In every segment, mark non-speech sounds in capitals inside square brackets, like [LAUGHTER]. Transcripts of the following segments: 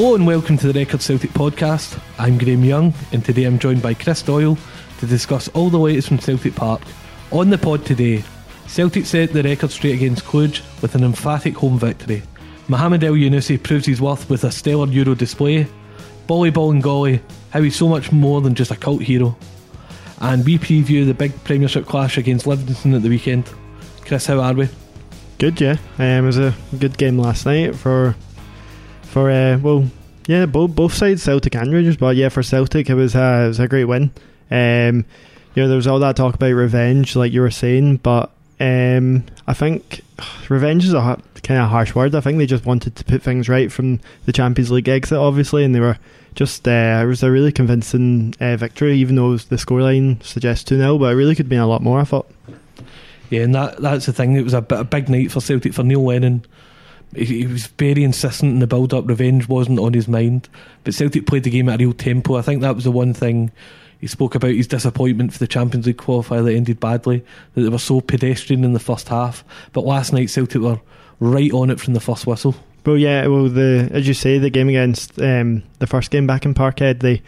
Hello and welcome to the Record Celtic podcast. I'm Graeme Young and today I'm joined by Chris Doyle to discuss all the latest from Celtic Park. On the pod today, Celtic set the record straight against Cluj with an emphatic home victory. Mohamed Elyounoussi proves his worth with a stellar Euro display. Bolly golly, how he's so much more than just a cult hero. And we preview the big Premiership clash against Livingston at the weekend. Chris, how are we? Good, yeah. Um, it was a good game last night for for uh, well, yeah, both both sides, Celtic and Rangers. But yeah, for Celtic, it was uh, it was a great win. Um, you know, there was all that talk about revenge, like you were saying, but um, I think [SIGHS] revenge is a kind of harsh word. I think they just wanted to put things right from the Champions League exit, obviously, and they were just uh, it was a really convincing uh, victory, even though the scoreline suggests two 0 but it really could have been a lot more. I thought. Yeah, and that that's the thing. It was a, a big night for Celtic for Neil Lennon. He, he was very insistent in the build up. Revenge wasn't on his mind, but Celtic played the game at a real tempo. I think that was the one thing he spoke about his disappointment for the Champions League qualifier that ended badly, that they were so pedestrian in the first half. But last night, Celtic were right on it from the first whistle. Well, yeah, well, the as you say, the game against um, the first game back in Parkhead, they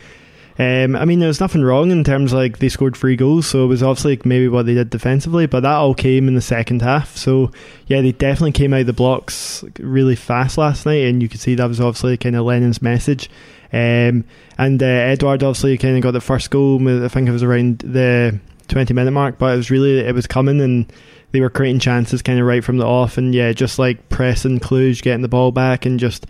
um, I mean, there was nothing wrong in terms of, like they scored three goals, so it was obviously like, maybe what they did defensively, but that all came in the second half. So yeah, they definitely came out of the blocks really fast last night, and you could see that was obviously kind of Lennon's message. Um, and uh, Edouard obviously kind of got the first goal. I think it was around the twenty minute mark, but it was really it was coming and they were creating chances kind of right from the off, and yeah, just like pressing Cluj, getting the ball back, and just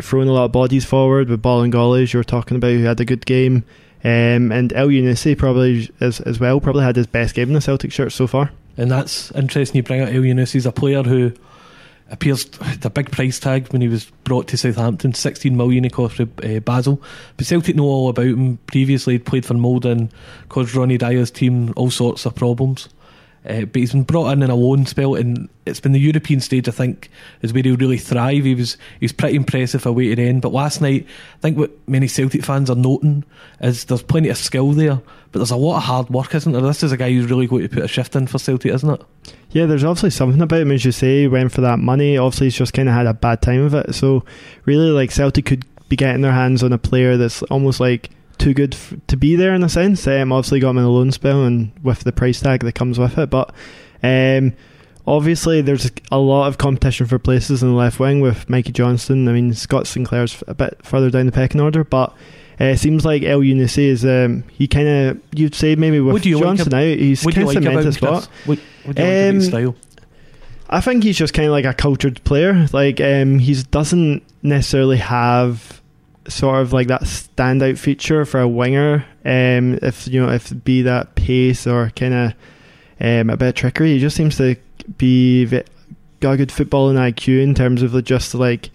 throwing a lot of bodies forward with Ball and Bolingoli, you were talking about, who had a good game. Um, and Elyounoussi probably as as well probably had his best game in the Celtic shirt so far. And that's interesting. You bring out Elyounoussi. He's a player who appears the big price tag when he was brought to Southampton, 16 million he cost uh, Basel. But Celtic know all about him. Previously, he'd played for Molde caused Ronny Deila's team all sorts of problems. Uh, but he's been brought in in a loan spell, and it's been the European stage. I think is where he'll really thrive. He was he was pretty impressive away to the end. But last night, I think what many Celtic fans are noting is there's plenty of skill there, but there's a lot of hard work, isn't there? This is a guy who's really going to put a shift in for Celtic, isn't it? Yeah, there's obviously something about him, as you say. He went for that money. Obviously, he's just kind of had a bad time of it. So, really, like Celtic could be getting their hands on a player that's almost like too good f- to be there in a sense. Um, obviously got him in a loan spell and with the price tag that comes with it, but um, obviously there's a lot of competition for places in the left wing with Mikey Johnston. I mean Scott Sinclair's a bit further down the pecking order, but. Uh, it seems like Elyounoussi is um, he kind of you'd say maybe with Johnston like out he's kind of cemented a spot. What, what do you um, like style? I think he's just kind of like a cultured player. Like um, he doesn't necessarily have sort of like that standout feature for a winger. Um, if you know, if be that pace or kind of um, a bit of trickery, he just seems to be got a good footballing IQ in terms of just like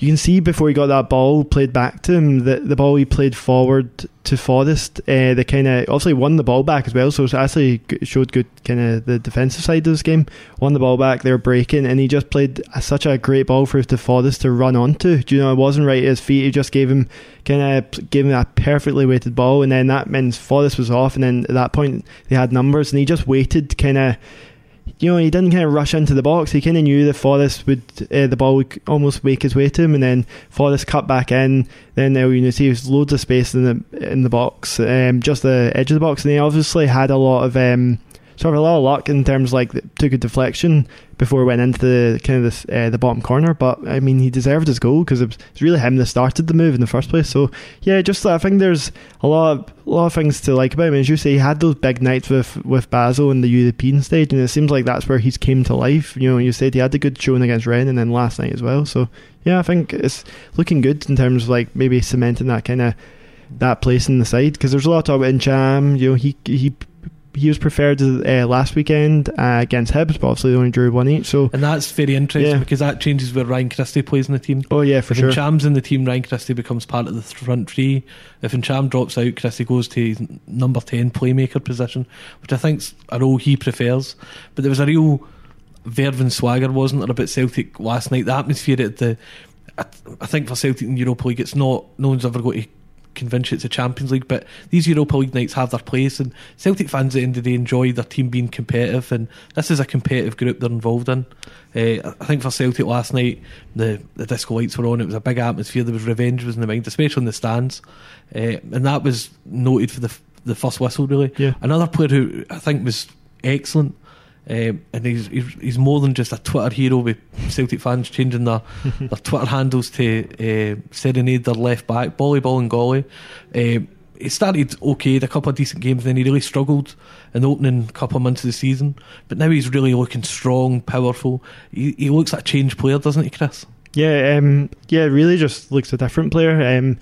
you can see before he got that ball played back to him, that the ball he played forward to Forrest, uh, they kind of obviously won the ball back as well. So it actually showed good kind of the defensive side of this game. Won the ball back, they were breaking, and he just played a, such a great ball for to Forrest to run onto. Do you know it wasn't right at his feet? He just gave him kind of gave him a perfectly weighted ball, and then that means Forrest was off, and then at that point they had numbers, and he just waited kind of you know, he didn't kind of rush into the box. He kind of knew that Forrest would, uh, the ball would almost wake his way to him, and then Forrest cut back in. Then know, see, was loads of space in the in the box, um, just the edge of the box, and he obviously had a lot of um, sort of a lot of luck in terms like took a deflection before it went into the kind of the, uh, the bottom corner. But I mean, he deserved his goal because it was really him that started the move in the first place. So yeah, just I think there's a lot of a lot of things to like about him. As you say, he had those big nights with with Basel in the European stage, and it seems like that's where he's came to life. You know, you said he had a good showing against Rennes, and then last night as well. So yeah, I think it's looking good in terms of like maybe cementing that kind of that place in the side because there's a lot of talk about. You know, he he he was preferred uh, last weekend uh, against Hibs, but obviously they only drew one each. So and that's very interesting yeah. because that changes where Ryan Christie plays in the team. Oh yeah, for if sure. If Ntcham's in the team, Ryan Christie becomes part of the front three. If Ntcham drops out, Christie goes to his number ten playmaker position, which I think's a role he prefers. But there was a real verve and swagger, wasn't there, about Celtic last night? The atmosphere at the, I, I think for Celtic in Europa League, it's not. No one's ever going to convince it's a Champions League, but these Europa League nights have their place, and Celtic fans at the end of the day enjoy their team being competitive, and this is a competitive group they're involved in. Uh, I think for Celtic last night, the, the disco lights were on, it was a big atmosphere, there was revenge was in the mind, especially in the stands, uh, and that was noted for the, the first whistle, really. Yeah. Another player who I think was excellent. Um, and he's, he's he's more than just a Twitter hero with Celtic fans changing their, [LAUGHS] their Twitter handles to uh, serenade their left back, Boli Bolingoli. Um, he started okay, had a couple of decent games, then he really struggled in the opening couple of months of the season. But now he's really looking strong, powerful. He, he looks like a changed player, doesn't he, Chris? Yeah, um, yeah, really just looks a different player. Um,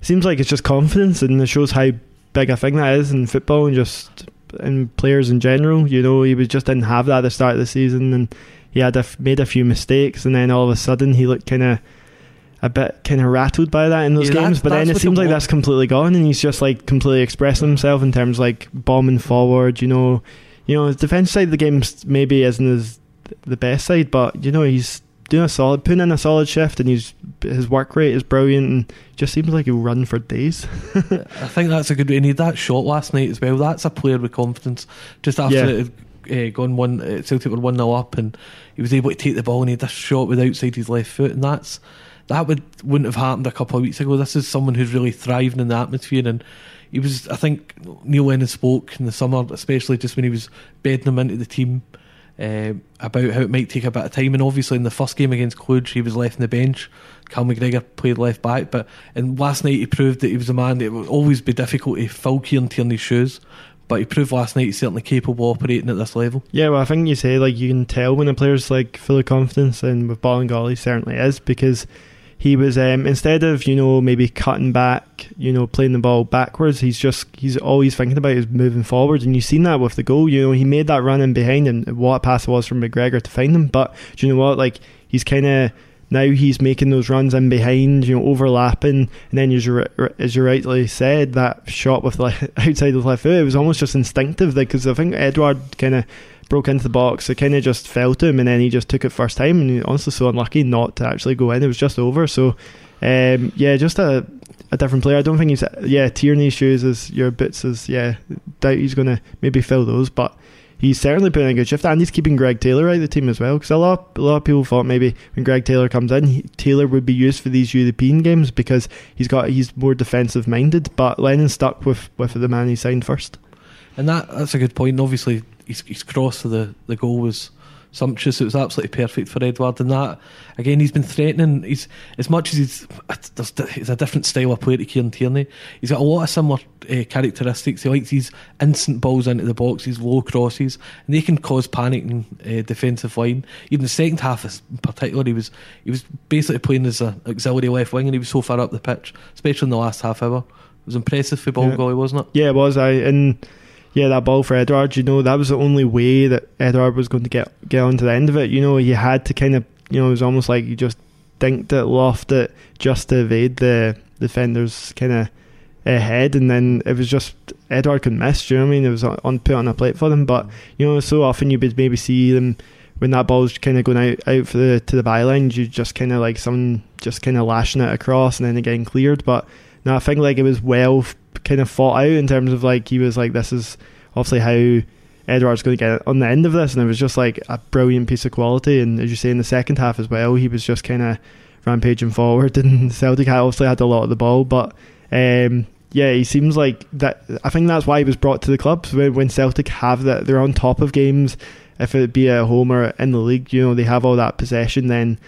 seems like it's just confidence, and it shows how big a thing that is in football and just in players in general. You know, he was just didn't have that at the start of the season, and he had a f- made a few mistakes, and then all of a sudden he looked kind of a bit kind of rattled by that in those Yeah, games. that's- But then it seems like that's completely gone, and he's just like completely expressing himself in terms of like bombing forward. You know, you know his defense side of the game maybe isn't as the best side, but you know he's doing a solid, putting in a solid shift, and he's his work rate is brilliant, and just seems like he'll run for days. [LAUGHS] I think that's a good. And he had that shot last night as well. That's a player with confidence. Just after Yeah. it had uh, gone one, uh, Celtic were one 0 up, and he was able to take the ball and he had a shot with outside his left foot, and that's that would wouldn't have happened a couple of weeks ago. This is someone who's really thriving in the atmosphere, and he was. I think Neil Lennon spoke in the summer, especially just when he was bedding him into the team. Uh, about how it might take a bit of time, and obviously in the first game against Cluj, he was left on the bench. Cal McGregor played left back, but and last night he proved that he was a man that it would always be difficult to fill Kieran Tierney's shoes. But he proved last night he's certainly capable of operating at this level. Yeah, well, I think you say like you can tell when a player's like full of confidence, and with Bolingoli he certainly is because he was um, instead of you know maybe cutting back, you know playing the ball backwards, he's just he's always thinking about is moving forward, and you've seen that with the goal. You know he made that run in behind, and what pass it was from McGregor to find him. But do you know what? Like he's kind of now he's making those runs in behind, you know, overlapping, and then as you as you rightly said, that shot with the [LAUGHS] outside of the left foot, it was almost just instinctive, because I think Edouard kind of broke into the box, it kind of just fell to him, and then he just took it first time, and he honestly so unlucky not to actually go in. It was just over. So, um, yeah, just a a different player. I don't think he's yeah Tierney's shoes as your bits as yeah doubt he's gonna maybe fill those, but he's certainly putting a good shift, and he's keeping Greg Taylor out of the team as well. Because a lot, a lot of people thought maybe when Greg Taylor comes in, he, Taylor would be used for these European games because he's got he's more defensive minded. But Lennon stuck with with the man he signed first. And that that's a good point. Obviously, his, his cross for the, the goal was sumptuous. It was absolutely perfect for Edouard. And that, again, he's been threatening. He's As much as he's, there's, he's a different style of player to Kieran Tierney, he's got a lot of similar uh, characteristics. He likes these instant balls into the box, these low crosses, and they can cause panic in uh, defensive line. Even the second half in particular, he was he was basically playing as an auxiliary left wing, and he was so far up the pitch, especially in the last half hour. It was impressive for ball Yeah. goalie, wasn't it? Yeah, it was. I and yeah, that ball for Edouard. You know, that was the only way that Edouard was going to get get on to the end of it. You know, he had to kind of, you know, it was almost like you just dinked it, loft it, just to evade the defender's kind of eh, head, and then it was just Edouard could miss. Do you know I mean? It was on, on put on a plate for them, but you know, so often you would maybe see them when that ball's kind of going out out for the to the byline, you just kind of like someone just kind of lashing it across and then it getting cleared. But no, I think like it was well kind of fought out in terms of like he was like this is obviously how Edouard's going to get on the end of this, and it was just like a brilliant piece of quality. And as you say in the second half as well, he was just kind of rampaging forward, [LAUGHS] and Celtic obviously had a lot of the ball, but um, yeah, he seems like that. I think that's why he was brought to the club. When, when Celtic have that, they're on top of games. If it be at home or in the league, you know they have all that possession. Then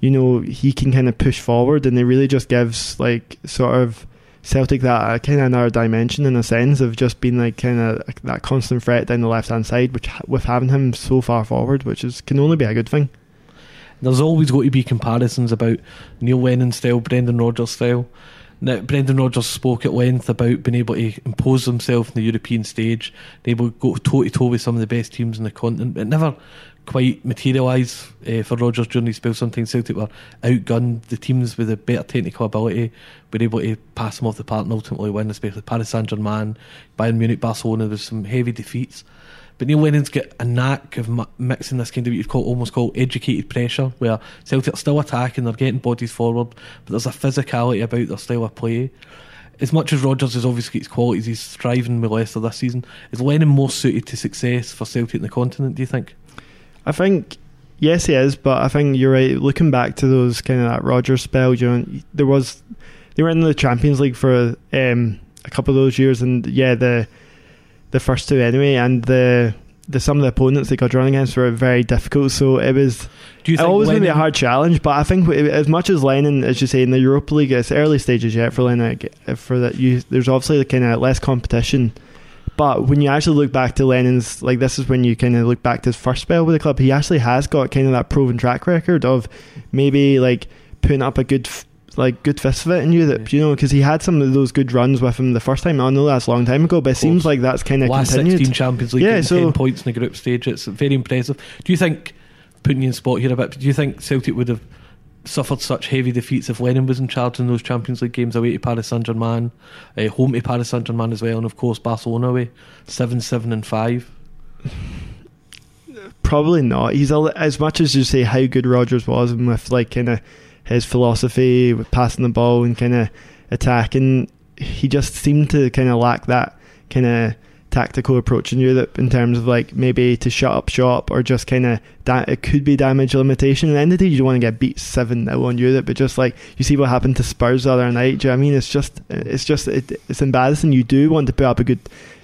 you know he can kind of push forward, and it really just gives like sort of Celtic that uh, kind of another dimension in a sense of just being like kind of that constant threat down the left hand side, which with having him so far forward, which is can only be a good thing. There's always going to be comparisons about Neil Lennon style, Brendan Rodgers style. Now, Brendan Rodgers spoke at length about being able to impose himself on the European stage, being able to go toe to toe with some of the best teams in the continent. It never quite materialised uh, for Rodgers during his spell. Sometimes Celtic were outgunned. The teams with the better technical ability were able to pass them off the park and ultimately win, especially Paris Saint Germain, Bayern Munich, Barcelona. There's some heavy defeats. But Neil Lennon's got a knack of mi- mixing this kind of what you'd call almost call educated pressure, where Celtic are still attacking, they're getting bodies forward, but there's a physicality about their style of play. as much as Rodgers has obviously got his qualities, he's thriving with Leicester this season. Is Lennon more suited to success for Celtic in the continent? Do you think? I think yes, he is, but I think you're right. Looking back to those kind of that Rodgers spell, you know, there was they were in the Champions League for um, a couple of those years, and yeah, the the first two anyway, and the the some of the opponents they got drawn against were very difficult. So it was. Do you It think always going to be a hard challenge, but I think as much as Lennon, as you say, in the Europa League, it's early stages yet for Lennon. For that, you there's obviously kind of less competition. But when you actually look back to Lennon's, like this is when you kind of look back to his first spell with the club. He actually has got kind of that proven track record of maybe like putting up a good, f- like good fist of it in Europe, you know, because he had some of those good runs with him the first time. I know that's a long time ago, but it seems like that's kind of last continued. 16 Champions League Yeah, so- 10 points in the group stage. It's very impressive. Do you think, putting you in spot here a bit, do you think Celtic would have suffered such heavy defeats if Lennon was in charge in those Champions League games away to Paris Saint Germain, uh, home to Paris Saint Germain as well, and of course Barcelona away, 7 7 and 5? Probably not. He's a, as much as you say how good Rodgers was and with like kind of his philosophy with passing the ball and kind of attacking. He just seemed to kind of lack that kind of tactical approach in Europe in terms of like maybe to shut up shop or just kind of that it could be damage limitation. At the end of the day, you don't want to get beat seven 0 on Europe, but just like you see what happened to Spurs the other night. Do you know I mean? It's just it's just it, it's embarrassing. You do want to put up a good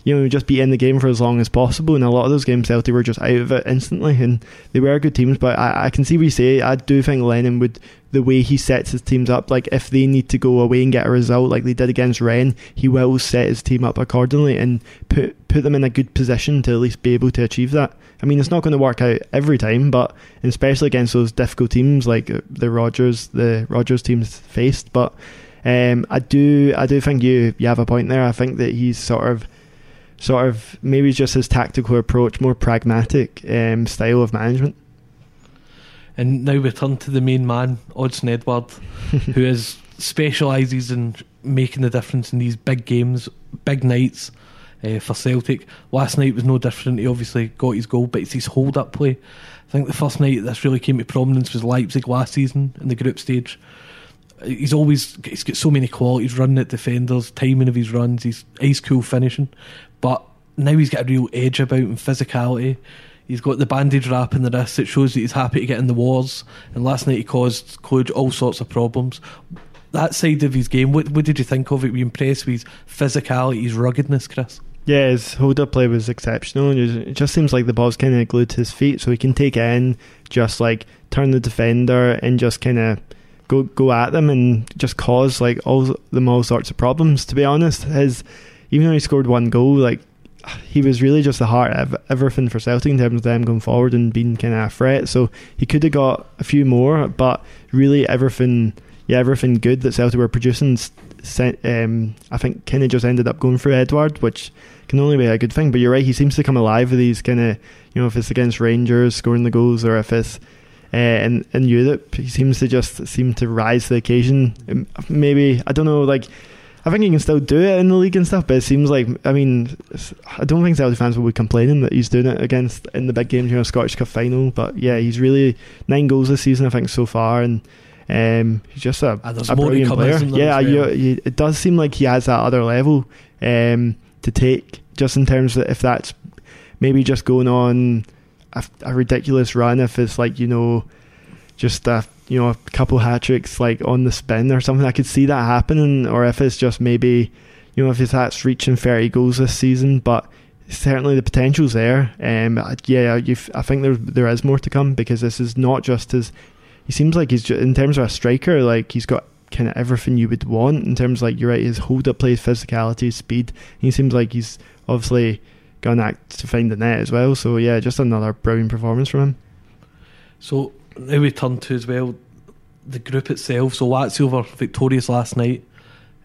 you know, just be in the game for as long as possible. And a lot of those games, Celtic were just out of it instantly, and they were good teams. But I, I can see what you say. I do think Lennon would, the way he sets his teams up, like if they need to go away and get a result, like they did against Rennes, he will set his team up accordingly and put put them in a good position to at least be able to achieve that. I mean, it's not going to work out every time, but especially against those difficult teams like the Rodgers, the Rodgers teams faced. But um, I do, I do think you you have a point there. I think that he's sort of sort of maybe just his tactical approach, more pragmatic um, style of management. And now we turn to the main man, Odsonne Edouard, [LAUGHS] who is specialises in making the difference in these big games, big nights uh, for Celtic. Last night was no different. He obviously got his goal, but it's his hold up play. I think the first night this really came to prominence was Leipzig last season in the group stage. He's always he's got so many qualities, running at defenders, timing of his runs, he's ice cool finishing. But now he's got a real edge about him, physicality. He's got the bandage wrap in the wrist that shows that he's happy to get in the wars. And last night he caused all sorts of problems. That side of his game, what, what did you think of it? Were you impressed with his physicality, his ruggedness, Chris? Yeah, his hold up play was exceptional. It just seems like the ball's kind of glued to his feet, so he can take it in, just like turn the defender and just kind of go go at them and just cause like all them all sorts of problems. To be honest, his even though he scored one goal, like he was really just the heart of everything for Celtic in terms of them going forward and being kind of a threat. So he could have got a few more, but really everything, yeah, everything good that Celtic were producing, um, I think, kind of just ended up going through Edouard, which can only be a good thing. But you're right, he seems to come alive with these kind of, you know, if it's against Rangers scoring the goals or if it's uh, in in Europe, he seems to just seem to rise to the occasion. Um, Maybe I don't know, like. I think he can still do it in the league and stuff, but it seems like I mean, I don't think Celtic fans will be complaining that he's doing it against in the big games, you know, Scottish Cup final. But yeah, he's really nine goals this season, I think, so far, and um, he's just a, a brilliant player. Yeah, you, you, it does seem like he has that other level um, to take, just in terms of if that's maybe just going on a, a ridiculous run, if it's like you know, just a you know a couple hat tricks like on the spin or something. I could see that happening, or if it's just maybe you know if his hat's reaching thirty goals this season, but certainly the potential's there. Um, yeah, I think there there is more to come because this is not just his. He seems like he's ju- in terms of a striker, like he's got kind of everything you would want in terms of like you're right, his hold up play, physicality, speed. He seems like he's obviously gone act to find the net as well. So yeah, just another brilliant performance from him. So now we turn to as well the group itself. So Lazio were victorious last night.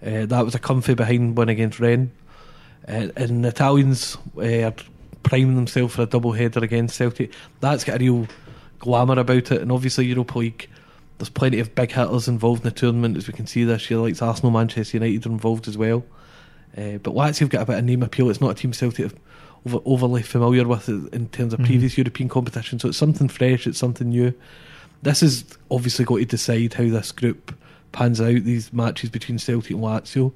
Uh, that was a comfy behind win against Rennes. Uh, and the Italians uh, are priming themselves for a double header against Celtic. That's got a real glamour about it. And obviously Europa League, there's plenty of big hitters involved in the tournament as we can see this year. Like Arsenal, Manchester United are involved as well. Uh, but Lazio have got a bit of name appeal. It's not a team Celtic are over, overly familiar with it in terms of Mhm. previous European competition. So it's something fresh. It's something new. This is obviously got to decide how this group pans out. These matches between Celtic and Lazio.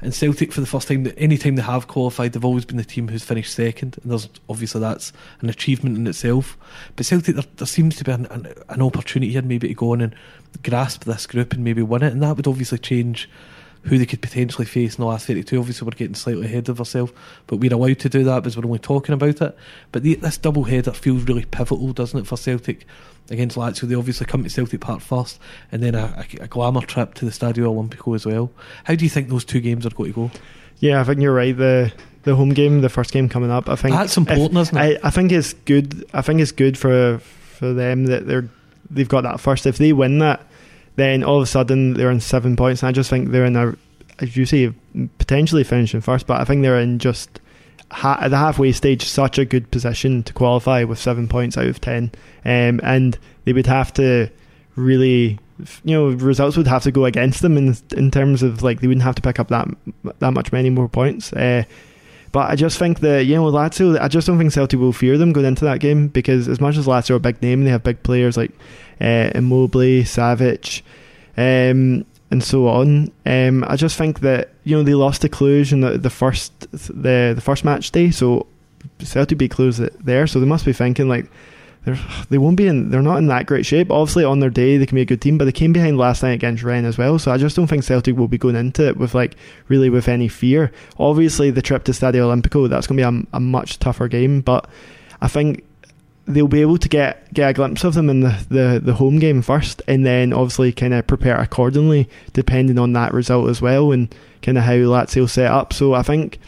And Celtic, for the first time, that any time they have qualified, they've always been the team who's finished second. And there's obviously that's an achievement in itself. But Celtic, there, there seems to be an, an, an opportunity here maybe to go on and grasp this group and maybe win it. And that would obviously change who they could potentially face in the last 32. Obviously, we're getting slightly ahead of ourselves, but we're allowed to do that because we're only talking about it. But the, this double header feels really pivotal, doesn't it, for Celtic against Lazio? They obviously come to Celtic Park first, and then a, a, a glamour trip to the Stadio Olimpico as well. How do you think those two games are going to go? Yeah, I think you're right. The the home game, the first game coming up, I think that's important, if, isn't it? I, I think it's good. I think it's good for for them that they're they've got that first. If they win that, then all of a sudden they're in seven points. And I just think they're in a as you say, potentially finishing first, but I think they're in just ha- at the halfway stage such a good position to qualify with seven points out of ten, um, and they would have to really, you know, results would have to go against them in in terms of like they wouldn't have to pick up that that much many more points. Uh, but I just think that you know Lazio, I just don't think Celtic will fear them going into that game because as much as Lazio are a big name, they have big players like uh, Immobile, Savic. Um, and so on. Um, I just think that you know they lost to Cluj in the, the first the the first match day, so Celtic beat Cluj there, so they must be thinking like they're they won't be in they're not in that great shape. Obviously on their day they can be a good team, but they came behind last night against Rennes as well. So I just don't think Celtic will be going into it with like really with any fear. Obviously the trip to Stadio Olimpico that's going to be a, a much tougher game, but I think they'll be able to get get a glimpse of them in the, the, the home game first, and then obviously kind of prepare accordingly depending on that result as well, and kind of how Lazio set up. So I think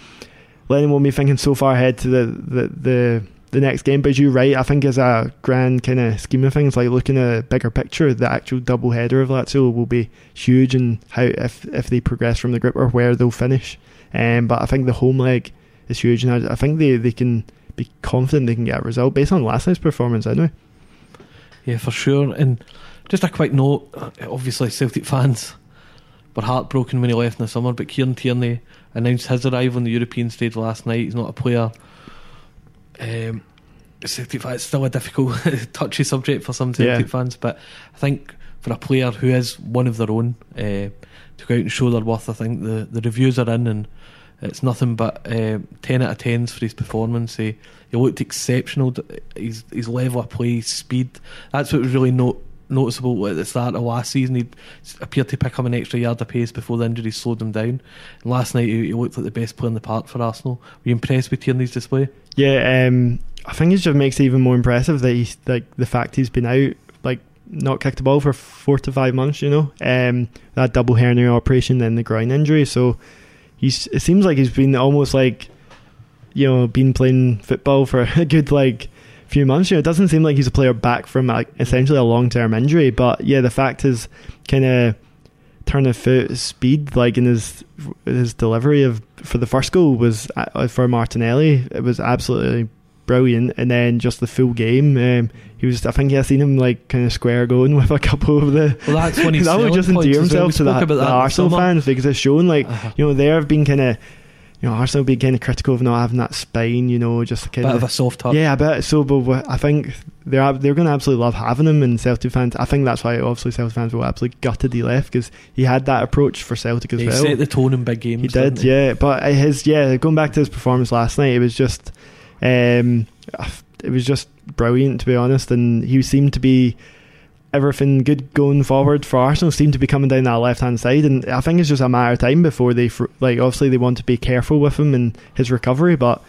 Lennon won't be thinking so far ahead to the the, the the next game. But you're right. I think as a grand kind of scheme of things, like looking at a bigger picture, the actual double header of Lazio will be huge, and how if if they progress from the group or where they'll finish. Um, but I think the home leg is huge, and I, I think they they can be confident they can get a result based on last night's performance anyway. Yeah, for sure. And just a quick note obviously, Celtic fans were heartbroken when he left in the summer, but Kieran Tierney announced his arrival on the European stage last night. He's not a player. Um, fans, it's still a difficult, [LAUGHS] touchy subject for some Celtic yeah. fans, but I think for a player who is one of their own uh, to go out and show their worth, I think the, the reviews are in and it's nothing but uh, 10 out of 10s for his performance. He, he looked exceptional. His, his level of play, speed. That's what was really no, noticeable at the start of last season. He appeared to pick up an extra yard of pace before the injury slowed him down. And last night, he, he, looked like the best player in the park for Arsenal. Were you impressed with Tierney's display? Yeah, um, I think it just makes it even more impressive that he's like the fact he's been out like not kicked the ball for four to five months. You know, um, that double hernia operation, then the groin injury. So he's it seems like he's been almost like you know been playing football for [LAUGHS] a good like few months. You know, it doesn't seem like he's a player back from like essentially a long term injury. But yeah, the fact is kind of turn of foot speed like in his his delivery of for the first goal was uh, for Martinelli. It was absolutely brilliant, and then just the full game. Um, he was, I think, I seen him like kind of square going [LAUGHS] with a couple of the. Well, that's when [LAUGHS] he's that would just endear himself to the, the Arsenal fans because it's shown like uh-huh. you know they have been kind of. You know, Arsenal be kind of critical of not having that spine. You know, just kind bit of, of a soft touch. Yeah, a bit. So, but I think they're they're going to absolutely love having him. And Celtic fans, I think that's why obviously Celtic fans were absolutely gutted he left because he had that approach for Celtic as he well. He set the tone in big games. He did, he? yeah. But his yeah, going back to his performance last night, it was just um, it was just brilliant to be honest, and he seemed to be everything good going forward for Arsenal. Seemed to be coming down that left hand side, and I think it's just a matter of time before they like. Obviously, they want to be careful with him and his recovery, but.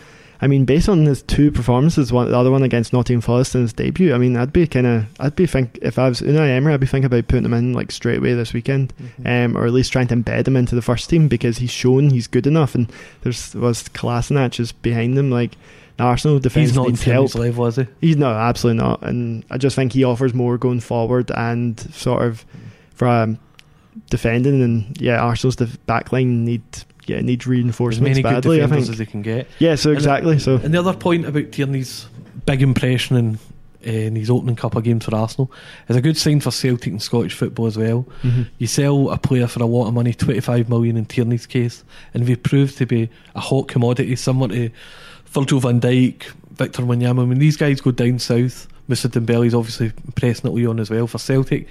I mean, based on his two performances, one the other one against Nottingham Forest in his debut, I mean, I'd be kind of, I'd be think if I was Unai Emery, I'd be thinking about putting him in like straight away this weekend, mm-hmm. um, or at least trying to embed him into the first team because he's shown he's good enough, and there's was Kolasinac is behind him, like Arsenal defence he's not needs help. Level, is he? He's not absolutely not, and I just think he offers more going forward and sort of from defending. And yeah, Arsenal's the backline need yeah needs reinforcements as many badly. Good I think as they can get. Yeah, so exactly. And, so and the other point about Tierney's big impression in in his opening couple of games for Arsenal is a good sign for Celtic and Scottish football as well. Mm-hmm. You sell a player for a lot of money, 25 million in Tierney's case, and if he proves to be a hot commodity, similar to Virgil van Dijk, Victor Wanyama, when these guys go down south, Moussa Dembele's obviously pressing it on as well for Celtic.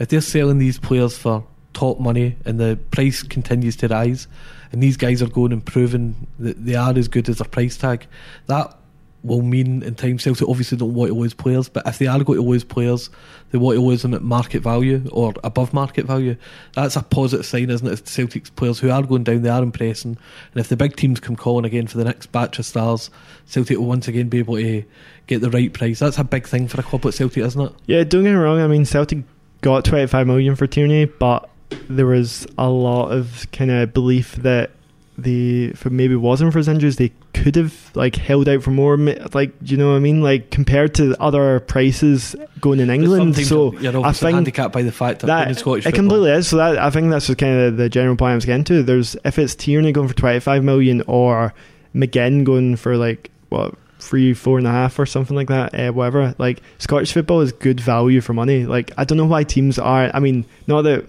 If they're selling these players for top money and the price continues to rise, and these guys are going and proving that they are as good as their price tag, that will mean in time Celtic obviously don't want to lose players, but if they are going to lose players, they want to lose them at market value or above market value. That's a positive sign, isn't it? Celtic's players who are going down, they are impressing, and if the big teams come calling again for the next batch of stars, Celtic will once again be able to get the right price. That's a big thing for a club like Celtic, isn't it? Yeah, don't get me wrong. I mean, Celtic got 25 million for Tierney, but there was a lot of kind of belief that the if it maybe wasn't for his injuries, they could have like held out for more. Like, do you know what I mean? Like compared to other prices going in England. So you're I think handicapped by the fact that, that Scottish it football. completely is. So that I think that's just kind of the general point I was getting to. There's if it's Tierney going for 25 million or McGinn going for like what three, four and a half or something like that, uh, whatever. Like Scottish football is good value for money. Like I don't know why teams are. I mean, not that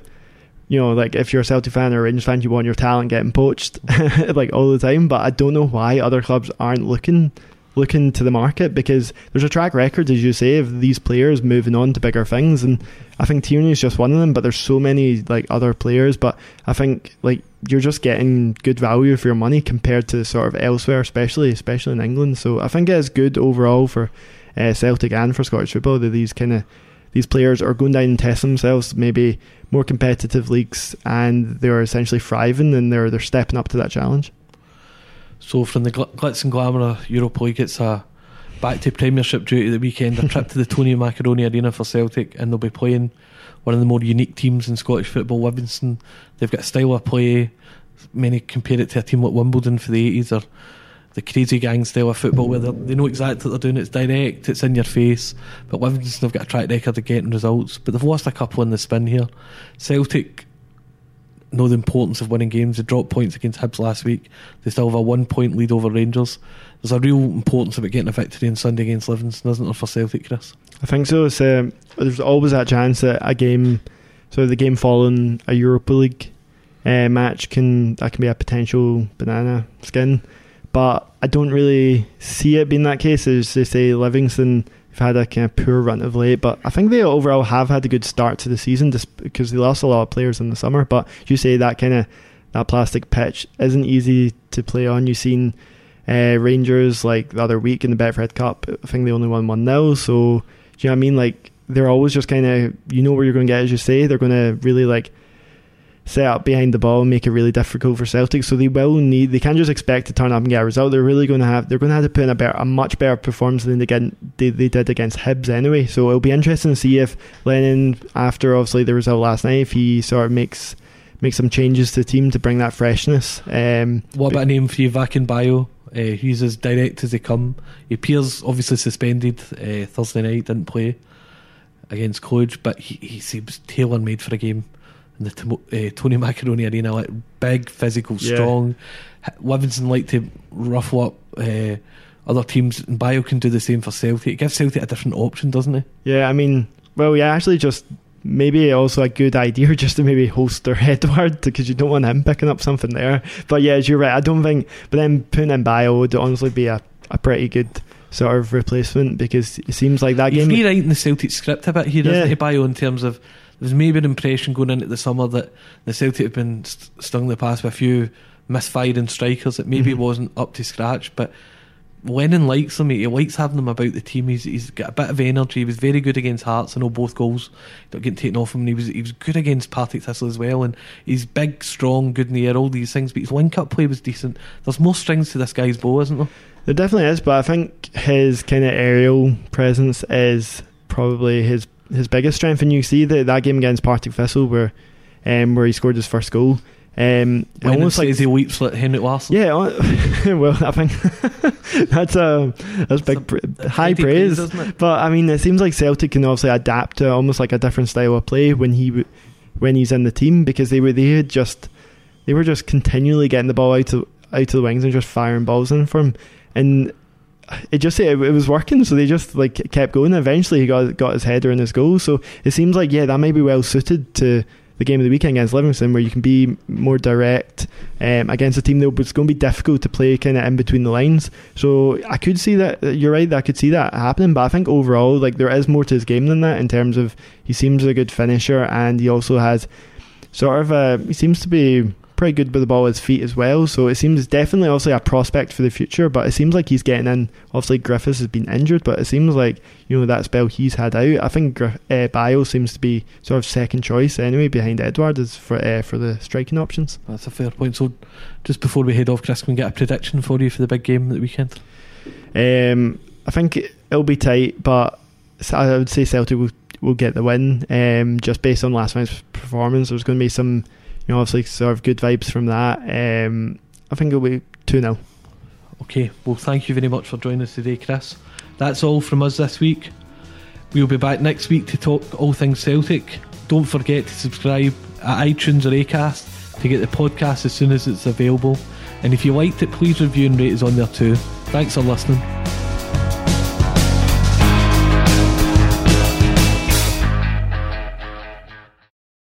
you know, like if you're a Celtic fan or a Rangers fan, you want your talent getting poached [LAUGHS] like all the time. But I don't know why other clubs aren't looking looking to the market because there's a track record, as you say, of these players moving on to bigger things, and I think Tierney is just one of them. But there's so many like other players, but I think like you're just getting good value for your money compared to sort of elsewhere, especially especially in England. So I think it is good overall for uh, Celtic and for Scottish football that these kind of these players are going down and testing themselves, maybe more competitive leagues, and they're essentially thriving and they're they're stepping up to that challenge. So from the gl- glitz and glamour of Europa League, it's a back to Premiership duty the weekend. A [LAUGHS] trip to the Tony Macaroni Arena for Celtic, and they'll be playing one of the more unique teams in Scottish football, Livingston. They've got a style of play. Many compare it to a team like Wimbledon for the 80s or the crazy gang style of football where they know exactly what they're doing. It's direct, it's in your face. But Livingston have got a track record of getting results, but they've lost a couple in the spin here. Celtic know the importance of winning games. They dropped points against Hibs last week. They still have a one point lead over Rangers. There's a real importance about getting a victory on Sunday against Livingston, isn't there, for Celtic, Chris? I think so. Um, there's always that chance that a game, so the game following a Europa League uh, match can that can be a potential banana skin but I don't really see it being that case. As they say, Livingston have had a kind of poor run of late, but I think they overall have had a good start to the season just because they lost a lot of players in the summer. But you say that kind of that plastic pitch isn't easy to play on. You've seen uh, Rangers like the other week in the Betfred Cup. I think they only won one 0 So do you know what I mean? Like they're always just kind of you know where you're going to get, as you say. They're going to really like set up behind the ball and make it really difficult for Celtic. So they will need they can't just expect to turn up and get a result. They're really going to have they're going to have to put in a better, a much better performance than they, get, they they did against Hibs anyway. So it'll be interesting to see if Lennon, after obviously the result last night, if he sort of makes makes some changes to the team to bring that freshness. Um, what about a name for you, Vakoun Bayo? Uh, he's as direct as they come. He appears obviously suspended uh, Thursday night, didn't play against Cluj, but he, he seems tailor made for a game in the uh, Tony Macaroni Arena, like big, physical, strong. Yeah. Livingston like to ruffle up uh, other teams, and Bayo can do the same for Celtic. It gives Celtic a different option, doesn't it? Yeah, I mean, well, yeah, actually, just maybe also a good [LAUGHS] idea just to maybe host their [LAUGHS] Edouard because you don't want him picking up something there. But yeah, as you're right. I don't think, but then putting in Bayo would honestly be a, a pretty good sort of replacement because it seems like that He's game. He's rewriting the Celtic script a bit here, yeah. isn't he, Bayo, in terms of there's maybe an impression going into the summer that the Celtic have been st- stung in the past with a few misfiring strikers that maybe mm-hmm. wasn't up to scratch, but. Lennon likes him. He likes having him about the team. He's he's got a bit of energy. He was very good against Hearts. I know both goals got getting taken off him. And he was he was good against Partick Thistle as well. And he's big, strong, good in the air. All these things, but his link up play was decent. There's more strings to this guy's bow, isn't there? There definitely is, but I think his kind of aerial presence is probably his his biggest strength. And you see that that game against Partick Thistle where um, where he scored his first goal. Um, almost like he weeps like Henrik Larsson. Yeah, [LAUGHS] well, I think [LAUGHS] that's a that's big a, high praise. but I mean, it seems like Celtic can obviously adapt to almost like a different style of play when he when he's in the team because they were they had just they were just continually getting the ball out to out to the wings and just firing balls in for him. And it just it, it was working, so they just like kept going. Eventually, he got got his header and his goal. So it seems like yeah, that may be well suited to the game of the weekend against Livingston, where you can be more direct um, against a team that was going to be difficult to play kind of in between the lines. So I could see that. You're right. I could see that happening, but I think overall, like there is more to his game than that in terms of he seems a good finisher, and he also has sort of uh, he seems to be pretty good with the ball at his feet as well. So it seems definitely obviously a prospect for the future. But it seems like he's getting in. Obviously Griffiths has been injured, but it seems like you know that spell he's had out. I think uh, Bayo seems to be sort of second choice anyway behind Edouard as for uh, for the striking options. That's a fair point. So just before we head off, Chris, can we get a prediction for you for the big game that weekend? Um, I think it'll be tight, but I would say Celtic will will get the win. Um, just based on last night's performance, there's going to be some you know, obviously of good vibes from that. Um, I think it'll be 2 0. Okay, well, thank you very much for joining us today, Chris. That's all from us this week. We'll be back next week to talk all things Celtic. Don't forget to subscribe at iTunes or Acast to get the podcast as soon as it's available. And if you liked it, please review and rate us on there too. Thanks for listening.